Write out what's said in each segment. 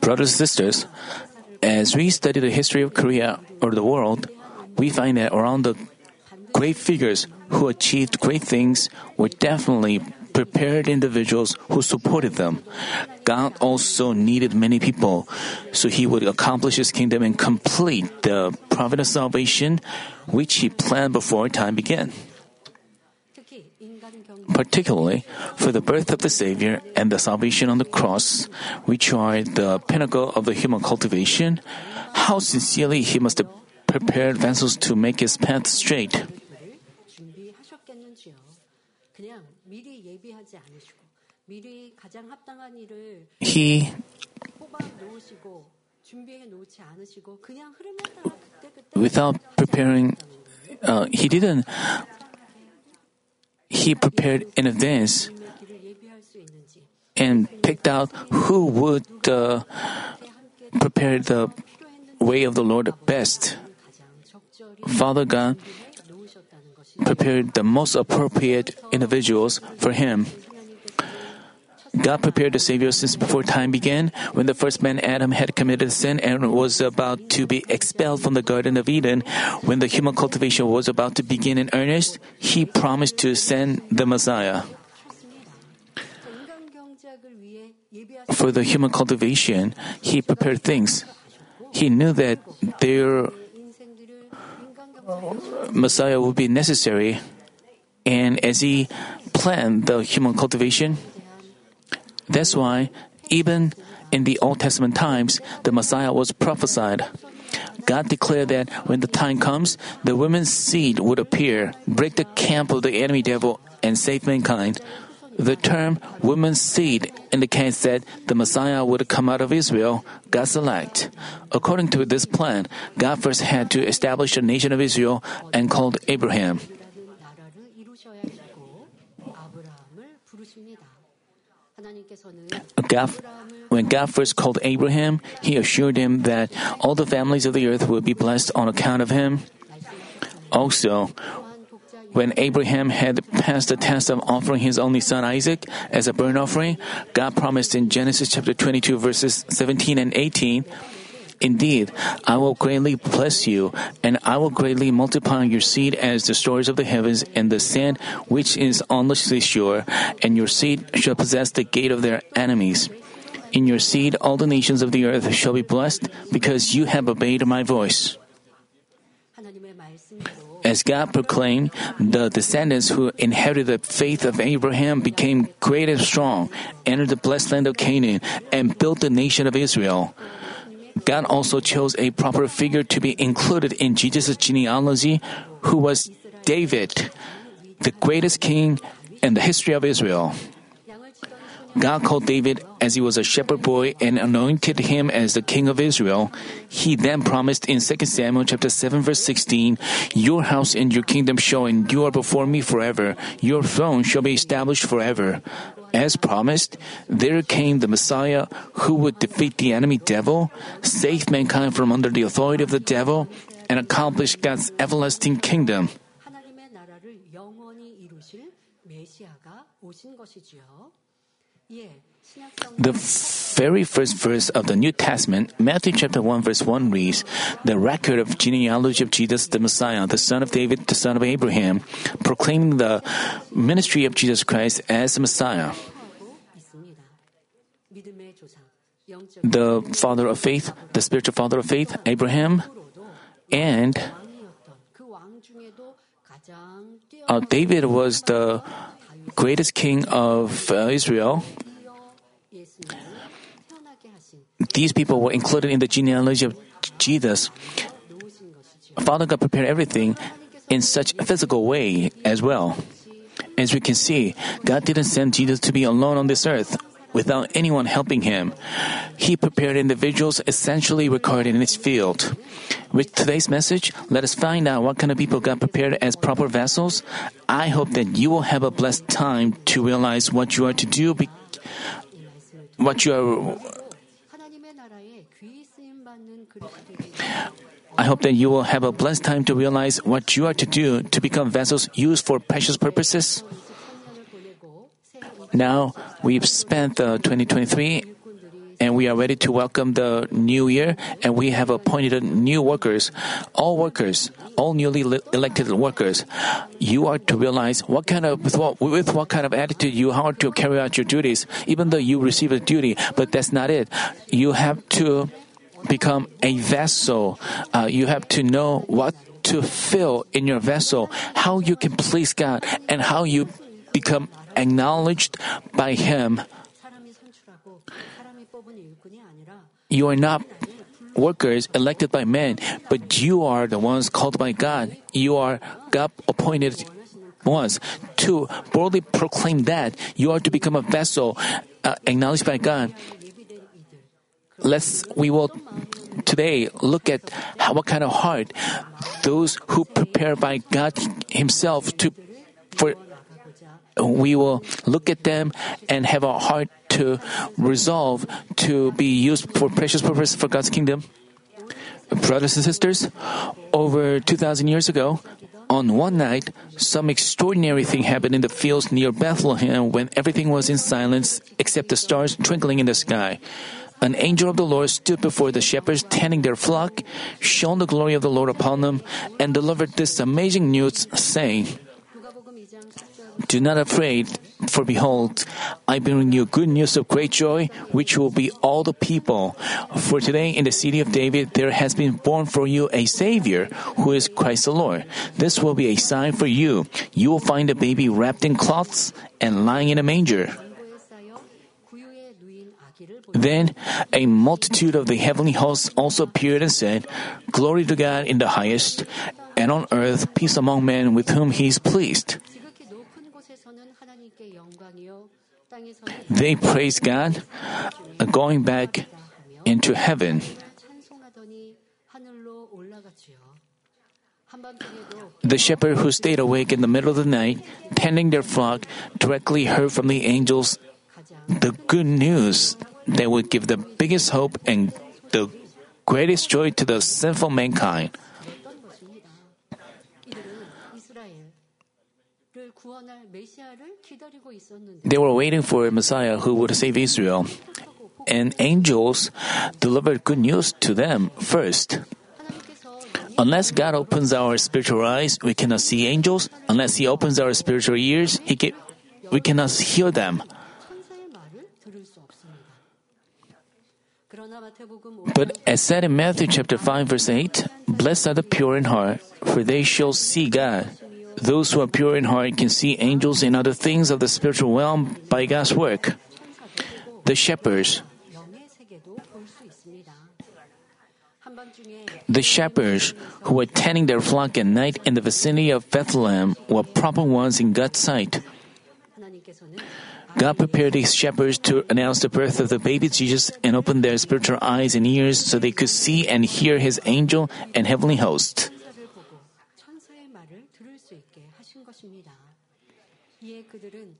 Brothers and sisters, as we study the history of Korea or the world, we find that around the great figures who achieved great things were definitely prepared individuals who supported them. God also needed many people so he would accomplish his kingdom and complete the providence salvation which he planned before time began. Particularly for the birth of the Savior and the salvation on the cross, which are the pinnacle of the human cultivation, how sincerely he must have prepared vessels to make his path straight. He without preparing, uh, he didn't. He prepared in advance and picked out who would uh, prepare the way of the Lord best. Father God prepared the most appropriate individuals for him. God prepared the Savior since before time began, when the first man Adam had committed sin and was about to be expelled from the Garden of Eden. When the human cultivation was about to begin in earnest, He promised to send the Messiah. For the human cultivation, He prepared things. He knew that their Messiah would be necessary, and as He planned the human cultivation, that's why, even in the Old Testament times, the Messiah was prophesied. God declared that when the time comes, the woman's seed would appear, break the camp of the enemy devil, and save mankind. The term woman's seed indicates that the Messiah would come out of Israel, God's elect. According to this plan, God first had to establish a nation of Israel and called Abraham. God, when God first called Abraham, he assured him that all the families of the earth would be blessed on account of him. Also, when Abraham had passed the test of offering his only son Isaac as a burnt offering, God promised in Genesis chapter 22 verses 17 and 18, Indeed, I will greatly bless you, and I will greatly multiply your seed as the stars of the heavens and the sand which is on the seashore, and your seed shall possess the gate of their enemies. In your seed, all the nations of the earth shall be blessed, because you have obeyed my voice. As God proclaimed, the descendants who inherited the faith of Abraham became great and strong, entered the blessed land of Canaan, and built the nation of Israel. God also chose a proper figure to be included in Jesus' genealogy, who was David, the greatest king in the history of Israel. God called David as he was a shepherd boy and anointed him as the king of Israel. He then promised in 2 Samuel chapter 7 verse 16, Your house and your kingdom shall endure before me forever. Your throne shall be established forever. As promised, there came the Messiah who would defeat the enemy devil, save mankind from under the authority of the devil, and accomplish God's everlasting kingdom. The very first verse of the New Testament, Matthew chapter 1 verse 1 reads, The record of genealogy of Jesus the Messiah, the son of David, the son of Abraham, proclaiming the ministry of Jesus Christ as the Messiah. The father of faith, the spiritual father of faith, Abraham, and uh, David was the greatest king of uh, Israel. These people were included in the genealogy of Jesus. Father God prepared everything in such a physical way as well. As we can see, God didn't send Jesus to be alone on this earth without anyone helping him. He prepared individuals essentially recorded in his field. With today's message, let us find out what kind of people God prepared as proper vessels. I hope that you will have a blessed time to realize what you are to do, what you are I hope that you will have a blessed time to realize what you are to do to become vessels used for precious purposes. Now, we've spent uh, 2023 and we are ready to welcome the new year, and we have appointed new workers, all workers, all newly le- elected workers. You are to realize what kind of with what, with what kind of attitude you are to carry out your duties, even though you receive a duty. But that's not it. You have to become a vessel. Uh, you have to know what to fill in your vessel, how you can please God, and how you become acknowledged by Him. You are not workers elected by men, but you are the ones called by God. You are God appointed ones. to boldly proclaim that you are to become a vessel uh, acknowledged by God. Let's we will today look at how, what kind of heart those who prepare by God Himself to for we will look at them and have a heart to resolve to be used for precious purpose for God's kingdom. Brothers and sisters, over 2,000 years ago, on one night, some extraordinary thing happened in the fields near Bethlehem when everything was in silence except the stars twinkling in the sky an angel of the Lord stood before the shepherds tending their flock, shone the glory of the Lord upon them, and delivered this amazing news, saying, Do not afraid, for behold, I bring you good news of great joy, which will be all the people. For today in the city of David there has been born for you a Savior, who is Christ the Lord. This will be a sign for you. You will find a baby wrapped in cloths and lying in a manger. Then a multitude of the heavenly hosts also appeared and said, Glory to God in the highest, and on earth peace among men with whom he is pleased. They praised God, going back into heaven. The shepherd who stayed awake in the middle of the night, tending their flock, directly heard from the angels the good news they would give the biggest hope and the greatest joy to the sinful mankind. They were waiting for a Messiah who would save Israel, and angels delivered good news to them first. Unless God opens our spiritual eyes, we cannot see angels. Unless He opens our spiritual ears, He can, we cannot hear them. But as said in Matthew chapter 5 verse 8, blessed are the pure in heart, for they shall see God. Those who are pure in heart can see angels and other things of the spiritual realm by God's work. The shepherds. The shepherds who were tending their flock at night in the vicinity of Bethlehem were proper ones in God's sight. God prepared his shepherds to announce the birth of the baby Jesus and open their spiritual eyes and ears so they could see and hear his angel and heavenly host.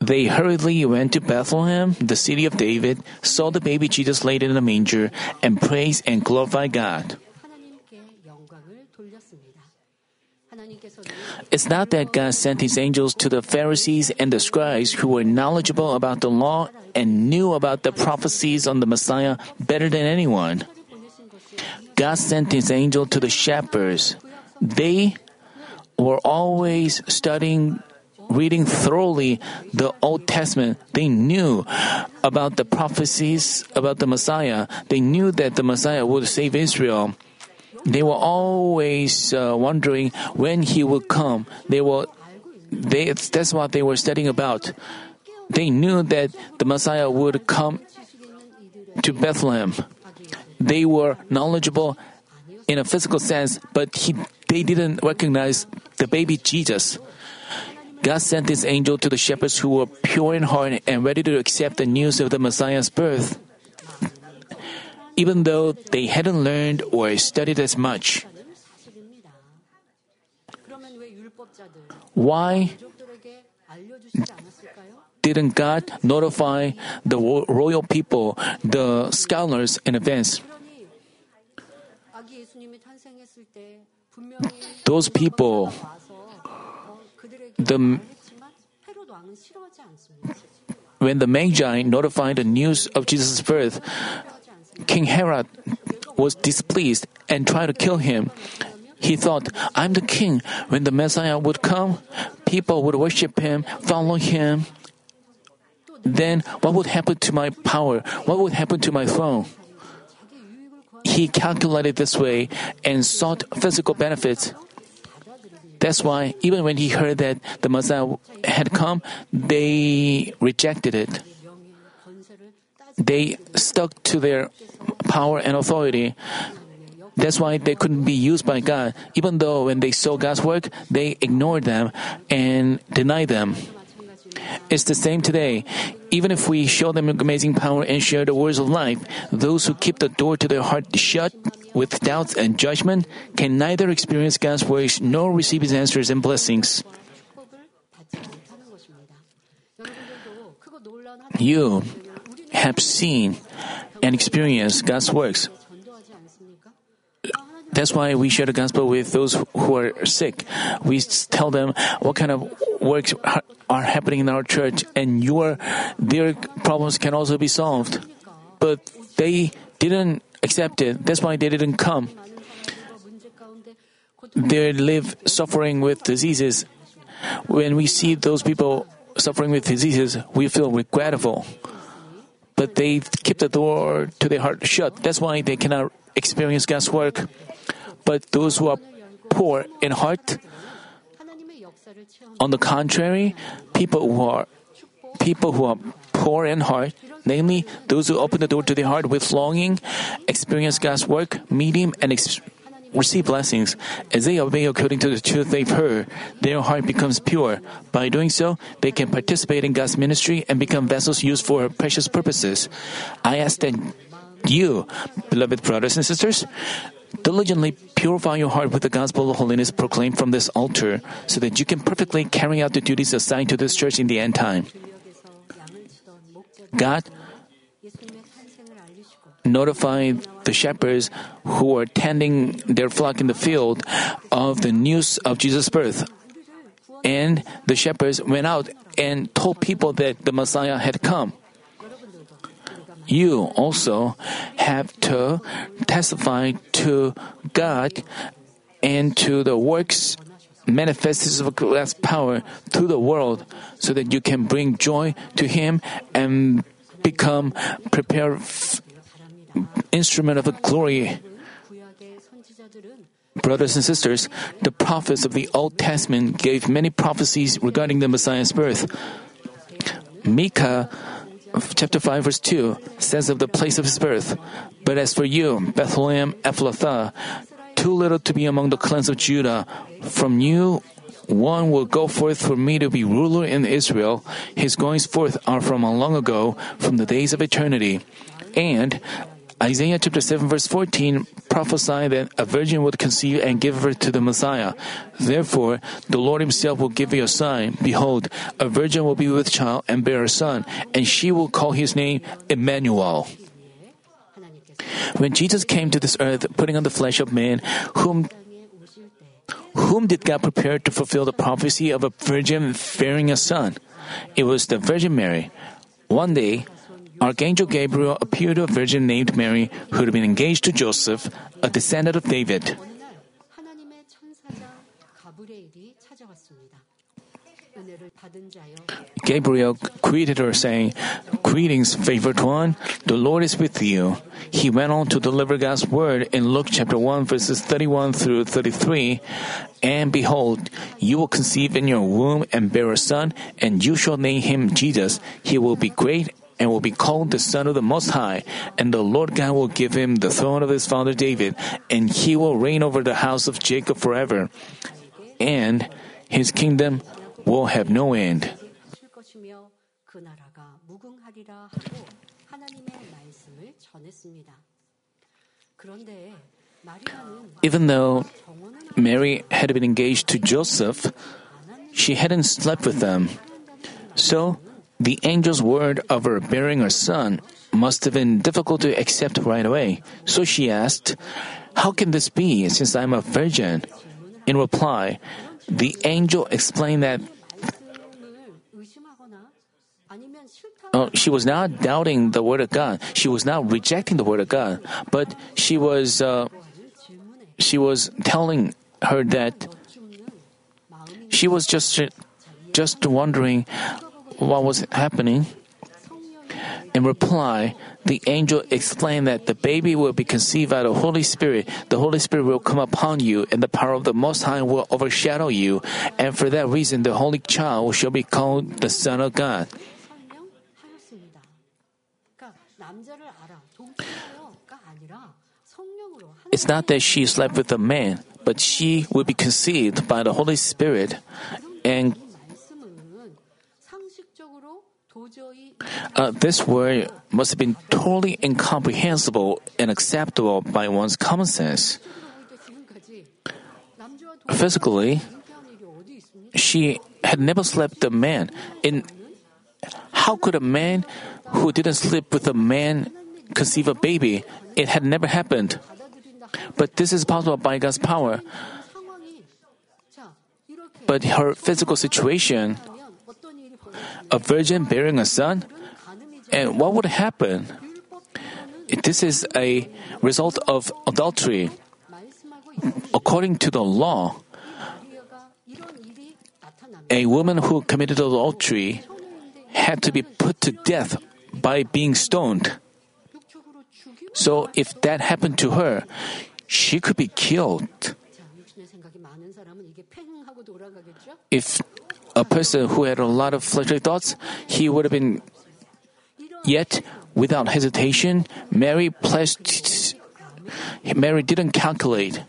They hurriedly went to Bethlehem, the city of David, saw the baby Jesus laid in a manger, and praised and glorified God. It's not that God sent his angels to the Pharisees and the scribes who were knowledgeable about the law and knew about the prophecies on the Messiah better than anyone. God sent his angel to the shepherds. They were always studying, reading thoroughly the Old Testament. They knew about the prophecies about the Messiah. They knew that the Messiah would save Israel. They were always uh, wondering when he would come. They were, they, that's what they were studying about. They knew that the Messiah would come to Bethlehem they were knowledgeable in a physical sense, but he, they didn't recognize the baby Jesus. God sent this angel to the shepherds who were pure in heart and ready to accept the news of the Messiah's birth, even though they hadn't learned or studied as much. Why didn't God notify the royal people, the scholars, in advance? Those people, the, when the Magi notified the news of Jesus' birth, King Herod was displeased and tried to kill him. He thought, I'm the king. When the Messiah would come, people would worship him, follow him. Then what would happen to my power? What would happen to my throne? He calculated this way and sought physical benefits. That's why even when he heard that the Messiah had come, they rejected it. They stuck to their power and authority. That's why they couldn't be used by God. Even though when they saw God's work, they ignored them and denied them. It's the same today. Even if we show them amazing power and share the words of life, those who keep the door to their heart shut with doubts and judgment can neither experience God's works nor receive His answers and blessings. You have seen and experienced God's works. That's why we share the gospel with those who are sick. We tell them what kind of works are happening in our church, and your their problems can also be solved. But they didn't accept it. That's why they didn't come. They live suffering with diseases. When we see those people suffering with diseases, we feel regretful. But they keep the door to their heart shut. That's why they cannot experience God's work. But those who are poor in heart, on the contrary, people who are people who are poor in heart, namely those who open the door to their heart with longing, experience God's work, meet Him, and ex- receive blessings. As they obey according to the truth they've heard, their heart becomes pure. By doing so, they can participate in God's ministry and become vessels used for precious purposes. I ask that you, beloved brothers and sisters, diligently purify your heart with the gospel of holiness proclaimed from this altar so that you can perfectly carry out the duties assigned to this church in the end time. God notified the shepherds who were tending their flock in the field of the news of Jesus' birth. And the shepherds went out and told people that the Messiah had come you also have to testify to God and to the works manifestations of God's power to the world so that you can bring joy to Him and become prepared instrument of glory. Brothers and sisters, the prophets of the Old Testament gave many prophecies regarding the Messiah's birth. Micah chapter 5 verse 2 says of the place of his birth, But as for you, Bethlehem Ephrathah, too little to be among the clans of Judah, from you one will go forth for me to be ruler in Israel. His goings forth are from long ago, from the days of eternity. And Isaiah chapter 7 verse 14 prophesied that a virgin would conceive and give birth to the Messiah. Therefore, the Lord himself will give you a sign. Behold, a virgin will be with child and bear a son, and she will call his name Emmanuel. When Jesus came to this earth, putting on the flesh of man, whom whom did God prepare to fulfill the prophecy of a virgin bearing a son? It was the Virgin Mary. One day, Archangel Gabriel appeared to a virgin named Mary who had been engaged to Joseph, a descendant of David. Gabriel greeted her, saying, Greetings, favored one, the Lord is with you. He went on to deliver God's word in Luke chapter 1, verses 31 through 33. And behold, you will conceive in your womb and bear a son, and you shall name him Jesus. He will be great and will be called the Son of the Most High, and the Lord God will give him the throne of his father David, and he will reign over the house of Jacob forever, and his kingdom will have no end. Even though Mary had been engaged to Joseph, she hadn't slept with them. So, the angel's word of her bearing a son must have been difficult to accept right away. So she asked, How can this be since I'm a virgin? In reply, the angel explained that uh, she was not doubting the word of God. She was not rejecting the word of God, but she was uh, she was telling her that she was just just wondering what was happening. In reply, the angel explained that the baby will be conceived by the Holy Spirit. The Holy Spirit will come upon you, and the power of the Most High will overshadow you. And for that reason, the Holy Child shall be called the Son of God. It's not that she slept with a man, but she will be conceived by the Holy Spirit and uh, this word must have been totally incomprehensible and acceptable by one's common sense. Physically, she had never slept with a man. In how could a man who didn't sleep with a man conceive a baby? It had never happened. But this is possible by God's power. But her physical situation a virgin bearing a son? And what would happen? This is a result of adultery. According to the law, a woman who committed adultery had to be put to death by being stoned. So, if that happened to her, she could be killed. If a person who had a lot of fleshly thoughts, he would have been yet without hesitation, Mary pledged Mary didn't calculate,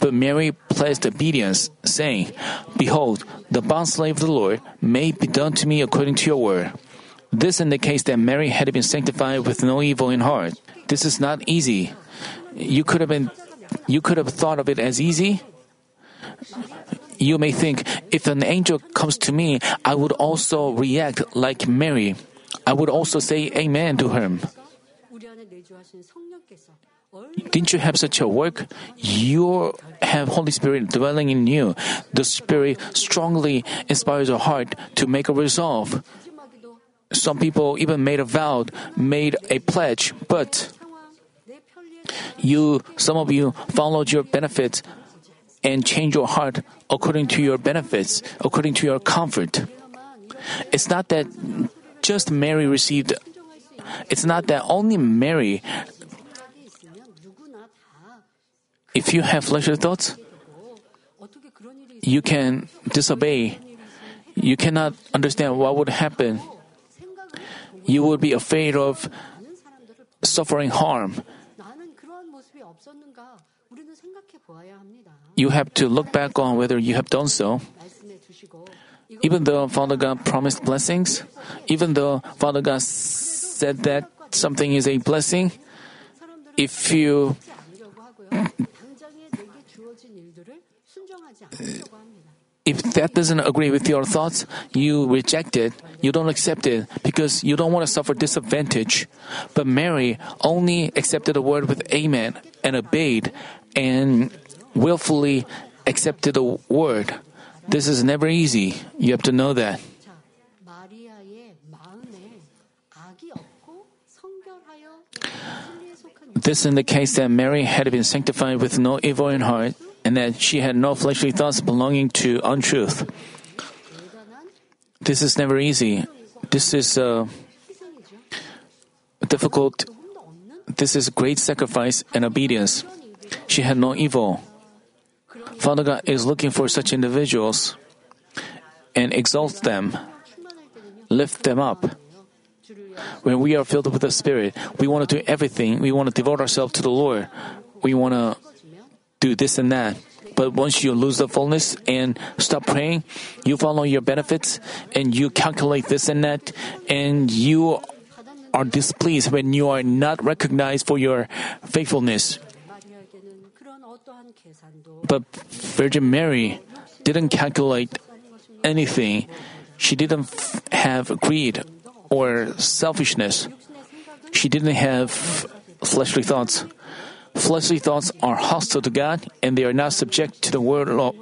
but Mary pledged obedience, saying, Behold, the bondslave of the Lord may be done to me according to your word. This indicates that Mary had been sanctified with no evil in heart. This is not easy. You could have been you could have thought of it as easy. You may think, if an angel comes to me, I would also react like Mary. I would also say amen to him. Didn't you have such a work? You have Holy Spirit dwelling in you. The Spirit strongly inspires your heart to make a resolve. Some people even made a vow, made a pledge, but you, some of you followed your benefits and change your heart according to your benefits, according to your comfort. It's not that just Mary received, it's not that only Mary. If you have fleshly thoughts, you can disobey. You cannot understand what would happen. You would be afraid of suffering harm. you have to look back on whether you have done so. Even though Father God promised blessings, even though Father God said that something is a blessing, if you if that doesn't agree with your thoughts, you reject it, you don't accept it because you don't want to suffer disadvantage. But Mary only accepted the word with amen and obeyed, and willfully accepted the word. This is never easy. You have to know that. This indicates that Mary had been sanctified with no evil in heart and that she had no fleshly thoughts belonging to untruth. This is never easy. This is uh, difficult. This is great sacrifice and obedience. She had no evil. Father God is looking for such individuals and exalt them, lift them up. When we are filled with the Spirit, we want to do everything. We want to devote ourselves to the Lord. We want to do this and that. But once you lose the fullness and stop praying, you follow your benefits and you calculate this and that, and you are displeased when you are not recognized for your faithfulness. But Virgin Mary didn't calculate anything. She didn't have greed or selfishness. She didn't have fleshly thoughts. Fleshly thoughts are hostile to God and they are not subject to the word law,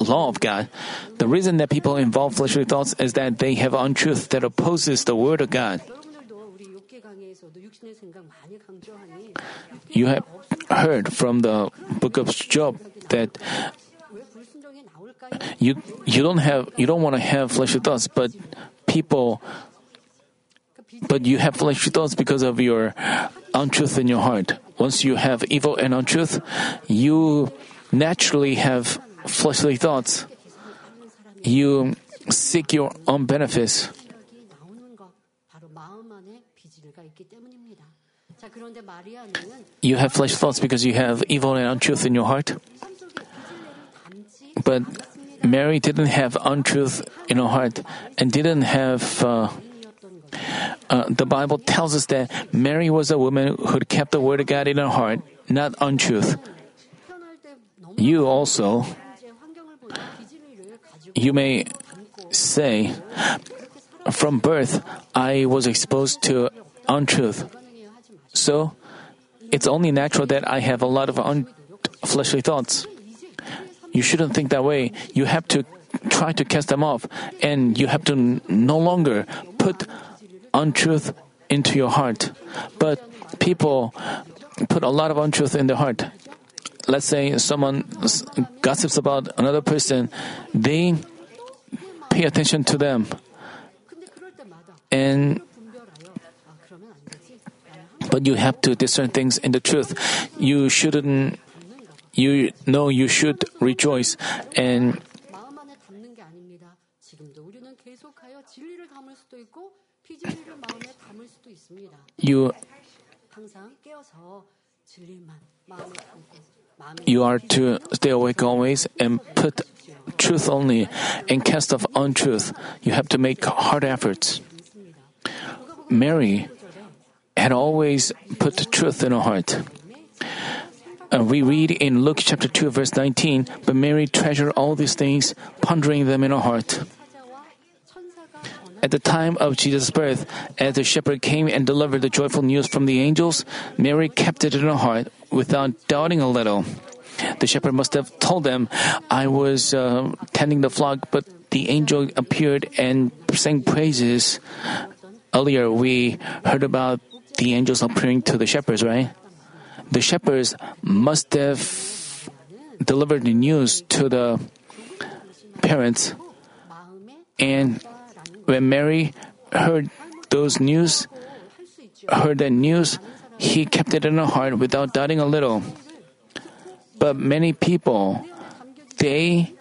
law of God. The reason that people involve fleshly thoughts is that they have untruth that opposes the word of God. You have heard from the book of Job that you you don't have you don't want to have fleshly thoughts, but people but you have fleshly thoughts because of your untruth in your heart. Once you have evil and untruth, you naturally have fleshly thoughts. You seek your own benefits. You have fleshly thoughts because you have evil and untruth in your heart. But Mary didn't have untruth in her heart and didn't have. Uh, uh, the Bible tells us that Mary was a woman who kept the word of God in her heart, not untruth. You also, you may say, from birth, I was exposed to untruth. So, it's only natural that I have a lot of un- fleshly thoughts. You shouldn't think that way. You have to try to cast them off, and you have to no longer put untruth into your heart. But people put a lot of untruth in their heart. Let's say someone gossips about another person, they pay attention to them. And but you have to discern things in the truth. You shouldn't you know you should rejoice and you you are to stay awake always and put truth only and cast off untruth. You have to make hard efforts. Mary had always put truth in her heart. Uh, we read in Luke chapter 2, verse 19, But Mary treasured all these things, pondering them in her heart. At the time of Jesus' birth, as the shepherd came and delivered the joyful news from the angels, Mary kept it in her heart without doubting a little. The shepherd must have told them, I was uh, tending the flock, but the angel appeared and sang praises. Earlier, we heard about the angels appearing to the shepherds, right? the shepherds must have delivered the news to the parents. And when Mary heard those news, heard that news, he kept it in her heart without doubting a little. But many people, they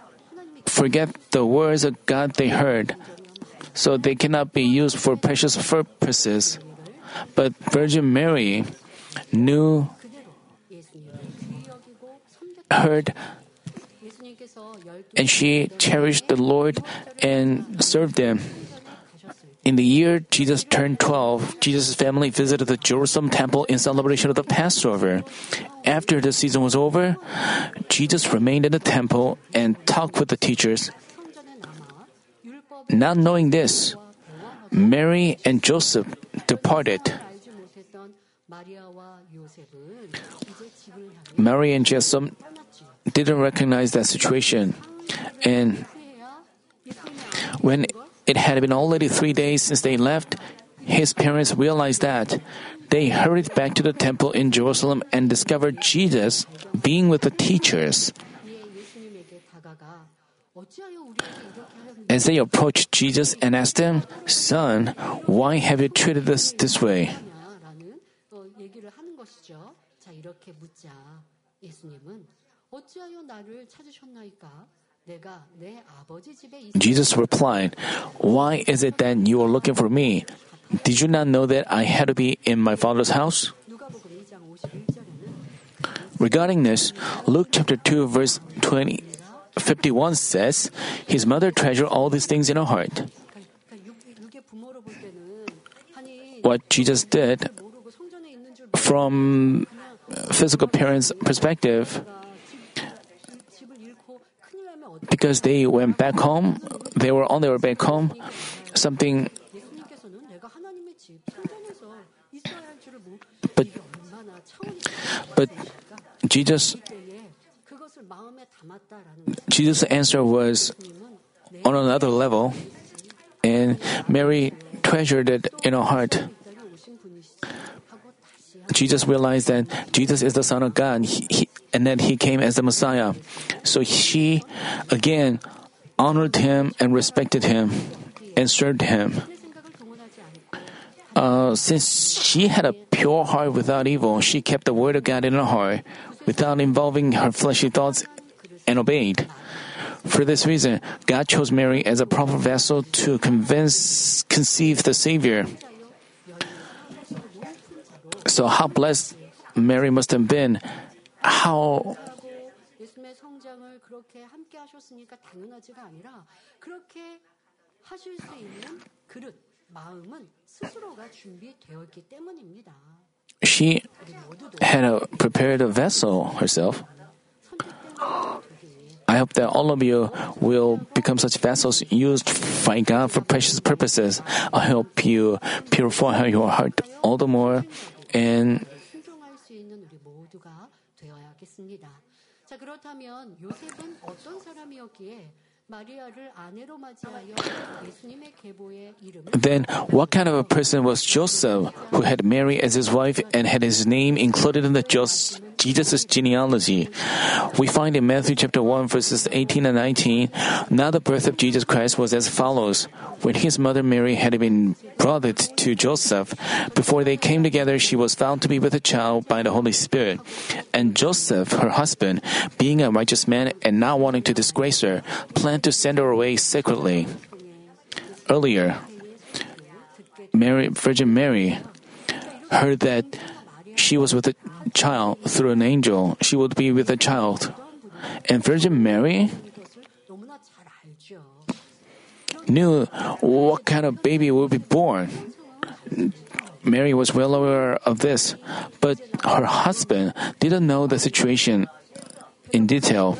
forget the words of God they heard, so they cannot be used for precious purposes. But Virgin Mary knew heard and she cherished the Lord and served him. In the year Jesus turned 12, Jesus' family visited the Jerusalem temple in celebration of the Passover. After the season was over, Jesus remained in the temple and talked with the teachers. Not knowing this, Mary and Joseph departed. Mary and Jessom didn't recognize that situation. And when it had been already three days since they left, his parents realized that. They hurried back to the temple in Jerusalem and discovered Jesus being with the teachers. As they approached Jesus and asked him, Son, why have you treated us this way? 이렇게 묻자 예수님은 어찌하여 나를 찾으셨나이까? 내가 내 아버지 집에 있 Jesus replied, Why is it that you are looking for me? Did you not know that I had to be in my father's house? 누가복음 2장 51절에는 Regarding this, Luke chapter 2 verse 20, 51 says, His mother treasured all these things in her heart. 그러니까 육, 육의 부모로 볼 때는 아니 What Jesus did 모르고 성전에 있는 줄 from physical parents' perspective. Because they went back home, they were on their way back home, something. But, but Jesus, Jesus' answer was on another level, and Mary treasured it in her heart. Jesus realized that Jesus is the Son of God he, he, and that he came as the Messiah. So she again honored him and respected him and served him. Uh, since she had a pure heart without evil, she kept the word of God in her heart without involving her fleshly thoughts and obeyed. For this reason, God chose Mary as a proper vessel to convince, conceive the Savior. So, how blessed Mary must have been. How she had a, prepared a vessel herself. I hope that all of you will become such vessels used by God for precious purposes. I hope you purify your heart all the more and then what kind of a person was Joseph, who had Mary as his wife and had his name included in the just Jesus' genealogy? We find in Matthew chapter 1 verses 18 and 19, now the birth of Jesus Christ was as follows. When his mother Mary had been brought to Joseph, before they came together, she was found to be with a child by the Holy Spirit. And Joseph, her husband, being a righteous man and not wanting to disgrace her, planned to send her away secretly. Earlier, Mary, Virgin Mary, heard that she was with a child through an angel. She would be with a child. And Virgin Mary, knew what kind of baby would be born. Mary was well aware of this, but her husband didn't know the situation in detail.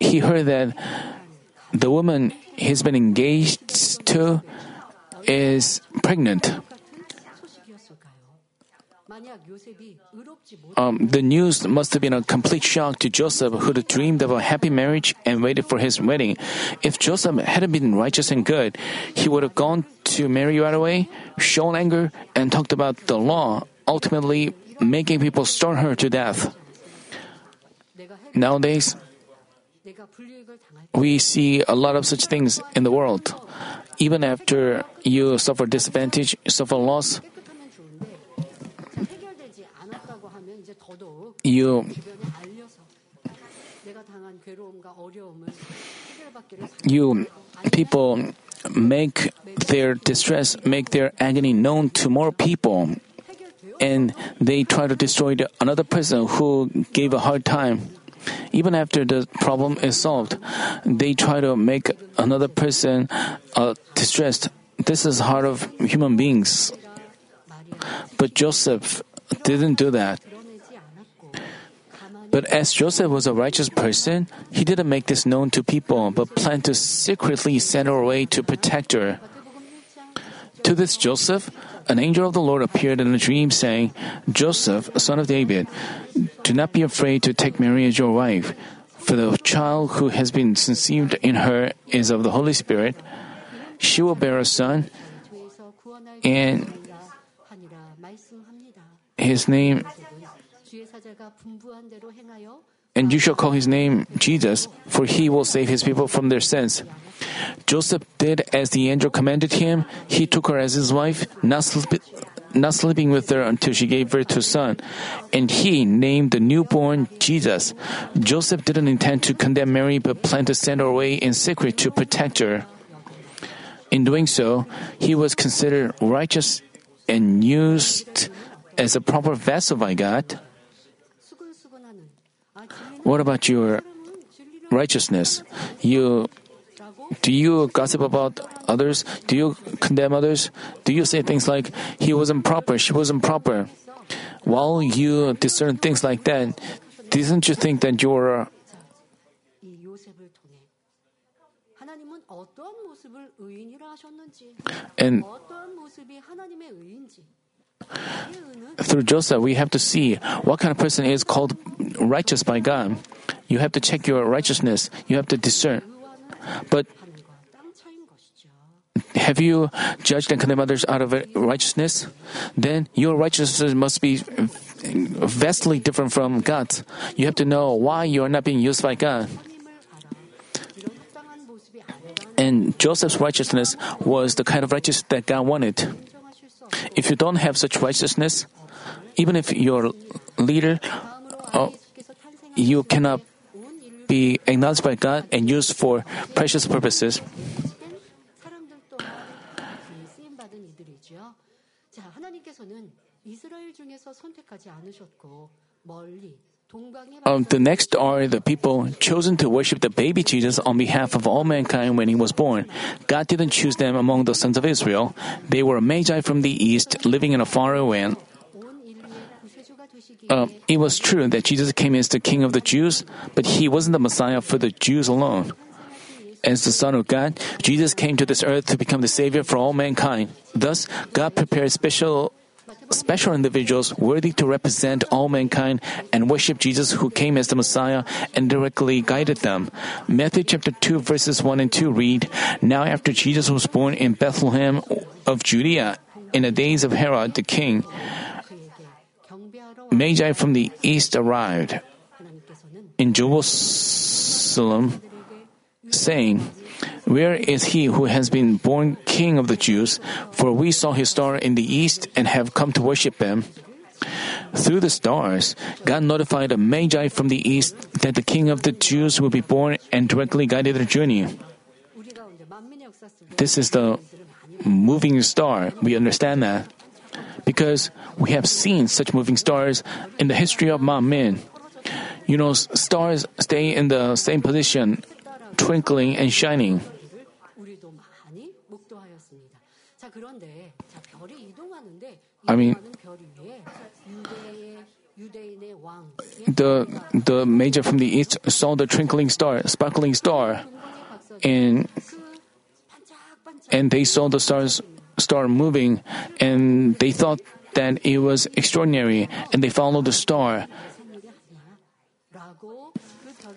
He heard that the woman he's been engaged to is pregnant. Um, the news must have been a complete shock to Joseph, who dreamed of a happy marriage and waited for his wedding. If Joseph hadn't been righteous and good, he would have gone to Mary right away, shown anger, and talked about the law, ultimately making people stone her to death. Nowadays, we see a lot of such things in the world. Even after you suffer disadvantage, suffer loss, you you people make their distress, make their agony known to more people, and they try to destroy the, another person who gave a hard time. Even after the problem is solved, they try to make another person uh, distressed. This is heart of human beings. But Joseph didn't do that. But as Joseph was a righteous person, he didn't make this known to people, but planned to secretly send her away to protect her. To this Joseph, an angel of the Lord appeared in a dream, saying, Joseph, son of David, do not be afraid to take Mary as your wife, for the child who has been conceived in her is of the Holy Spirit. She will bear a son, and his name and you shall call his name Jesus, for he will save his people from their sins. Joseph did as the angel commanded him. He took her as his wife, not, sleep, not sleeping with her until she gave birth to a son. And he named the newborn Jesus. Joseph didn't intend to condemn Mary, but planned to send her away in secret to protect her. In doing so, he was considered righteous and used as a proper vessel by God. What about your righteousness? You do you gossip about others? Do you condemn others? Do you say things like he wasn't proper, she wasn't proper? While you discern things like that, didn't you think that you're and through Joseph, we have to see what kind of person is called righteous by God. You have to check your righteousness. You have to discern. But have you judged and condemned others out of righteousness? Then your righteousness must be vastly different from God's. You have to know why you are not being used by God. And Joseph's righteousness was the kind of righteousness that God wanted. If you don't have such righteousness, even if your leader, uh, you cannot be acknowledged by God and used for precious purposes. Um, the next are the people chosen to worship the baby Jesus on behalf of all mankind when he was born. God didn't choose them among the sons of Israel. They were magi from the east, living in a faraway land. Uh, it was true that Jesus came as the King of the Jews, but he wasn't the Messiah for the Jews alone. As the Son of God, Jesus came to this earth to become the Savior for all mankind. Thus, God prepared special special individuals worthy to represent all mankind and worship Jesus who came as the Messiah and directly guided them. Matthew chapter 2 verses 1 and 2 read, Now after Jesus was born in Bethlehem of Judea in the days of Herod the king, Magi from the east arrived in Jerusalem saying, where is he who has been born king of the Jews? For we saw his star in the east and have come to worship him. Through the stars, God notified the Magi from the east that the king of the Jews will be born and directly guided their journey. This is the moving star. We understand that. Because we have seen such moving stars in the history of Manmin. You know, stars stay in the same position, twinkling and shining. I mean, the the magi from the east saw the twinkling star, sparkling star, and and they saw the stars star moving, and they thought that it was extraordinary, and they followed the star.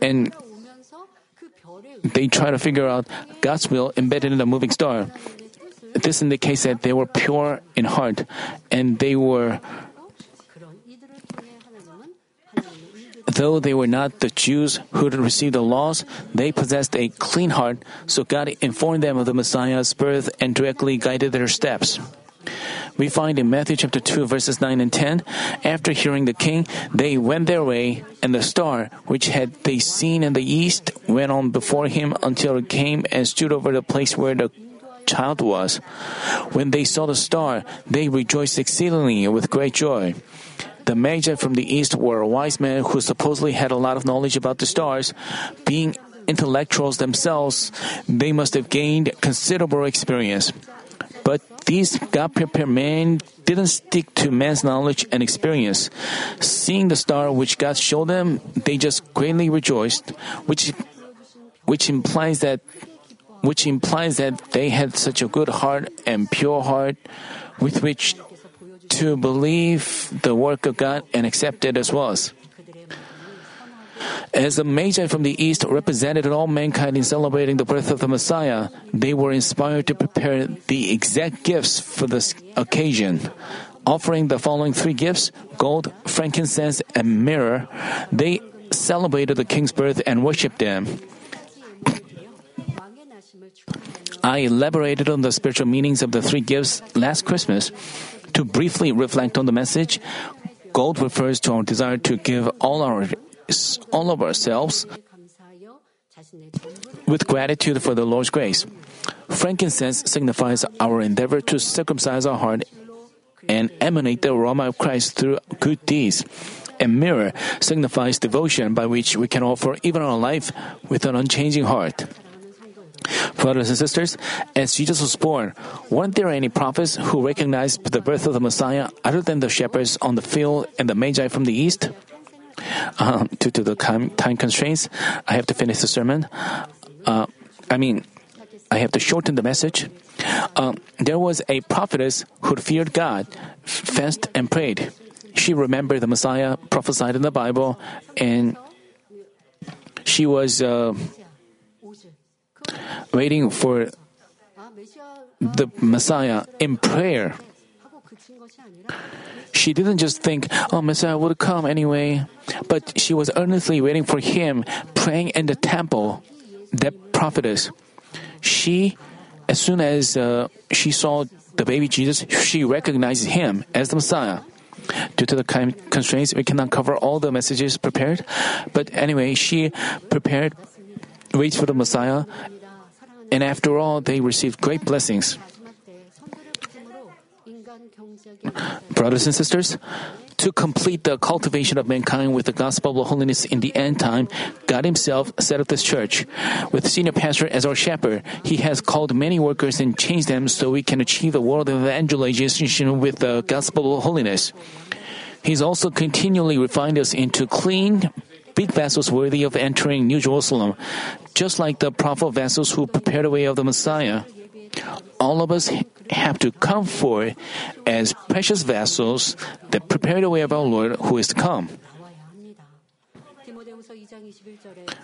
And they try to figure out God's will embedded in the moving star. This indicates that they were pure in heart and they were Though they were not the Jews who had received the laws, they possessed a clean heart, so God informed them of the Messiah's birth and directly guided their steps. We find in Matthew chapter 2 verses 9 and 10, after hearing the king, they went their way, and the star, which had they seen in the east, went on before him until it came and stood over the place where the child was. When they saw the star, they rejoiced exceedingly with great joy. The Magi from the east were wise men who supposedly had a lot of knowledge about the stars. Being intellectuals themselves, they must have gained considerable experience. But these God prepared men didn't stick to man's knowledge and experience. Seeing the star which God showed them, they just greatly rejoiced, which which implies that which implies that they had such a good heart and pure heart with which to believe the work of God and accept it as was. As the Magi from the East represented all mankind in celebrating the birth of the Messiah, they were inspired to prepare the exact gifts for this occasion. Offering the following three gifts gold, frankincense, and myrrh, they celebrated the king's birth and worshiped him. I elaborated on the spiritual meanings of the three gifts last Christmas. To briefly reflect on the message, gold refers to our desire to give all our all of ourselves with gratitude for the Lord's grace. Frankincense signifies our endeavor to circumcise our heart and emanate the aroma of Christ through good deeds. A myrrh signifies devotion by which we can offer even our life with an unchanging heart. Brothers and sisters, as Jesus was born, weren't there any prophets who recognized the birth of the Messiah other than the shepherds on the field and the Magi from the east? Um, due to the time, constraints, I have to finish the sermon. Uh, I mean, I have to shorten the message. Um, there was a prophetess who feared God, fasted and prayed. She remembered the Messiah prophesied in the Bible, and she was uh, waiting for the Messiah in prayer. She didn't just think, oh, Messiah would come anyway, but she was earnestly waiting for him, praying in the temple. That prophetess. She, as soon as uh, she saw the baby Jesus, she recognized him as the Messiah. Due to the constraints, we cannot cover all the messages prepared. But anyway, she prepared, waits for the Messiah, and after all, they received great blessings. Brothers and sisters, to complete the cultivation of mankind with the gospel of holiness in the end time, God Himself set up this church. With senior pastor as our shepherd, He has called many workers and changed them so we can achieve the world of evangelization with the gospel of holiness. He's also continually refined us into clean, big vessels worthy of entering New Jerusalem, just like the prophet vessels who prepared the way of the Messiah all of us have to come forth as precious vessels that prepare the way of our Lord who is to come.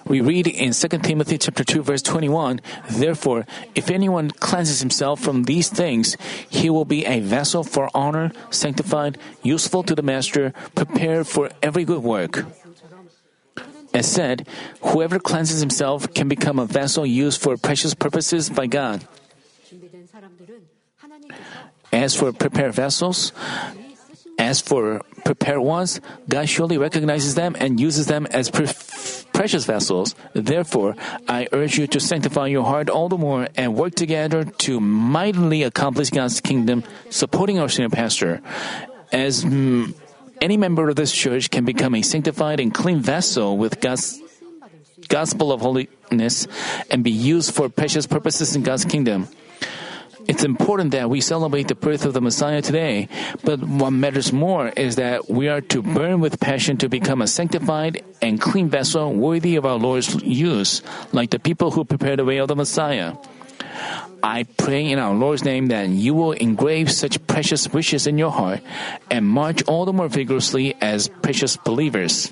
We read in 2 Timothy chapter 2 verse 21, therefore if anyone cleanses himself from these things, he will be a vessel for honor, sanctified, useful to the master, prepared for every good work. As said, whoever cleanses himself can become a vessel used for precious purposes by God. As for prepared vessels, as for prepared ones, God surely recognizes them and uses them as pre- precious vessels. Therefore, I urge you to sanctify your heart all the more and work together to mightily accomplish God's kingdom, supporting our senior pastor. As mm, any member of this church can become a sanctified and clean vessel with God's gospel of holiness and be used for precious purposes in God's kingdom. It's important that we celebrate the birth of the Messiah today, but what matters more is that we are to burn with passion to become a sanctified and clean vessel worthy of our Lord's use, like the people who prepared the way of the Messiah. I pray in our Lord's name that you will engrave such precious wishes in your heart and march all the more vigorously as precious believers.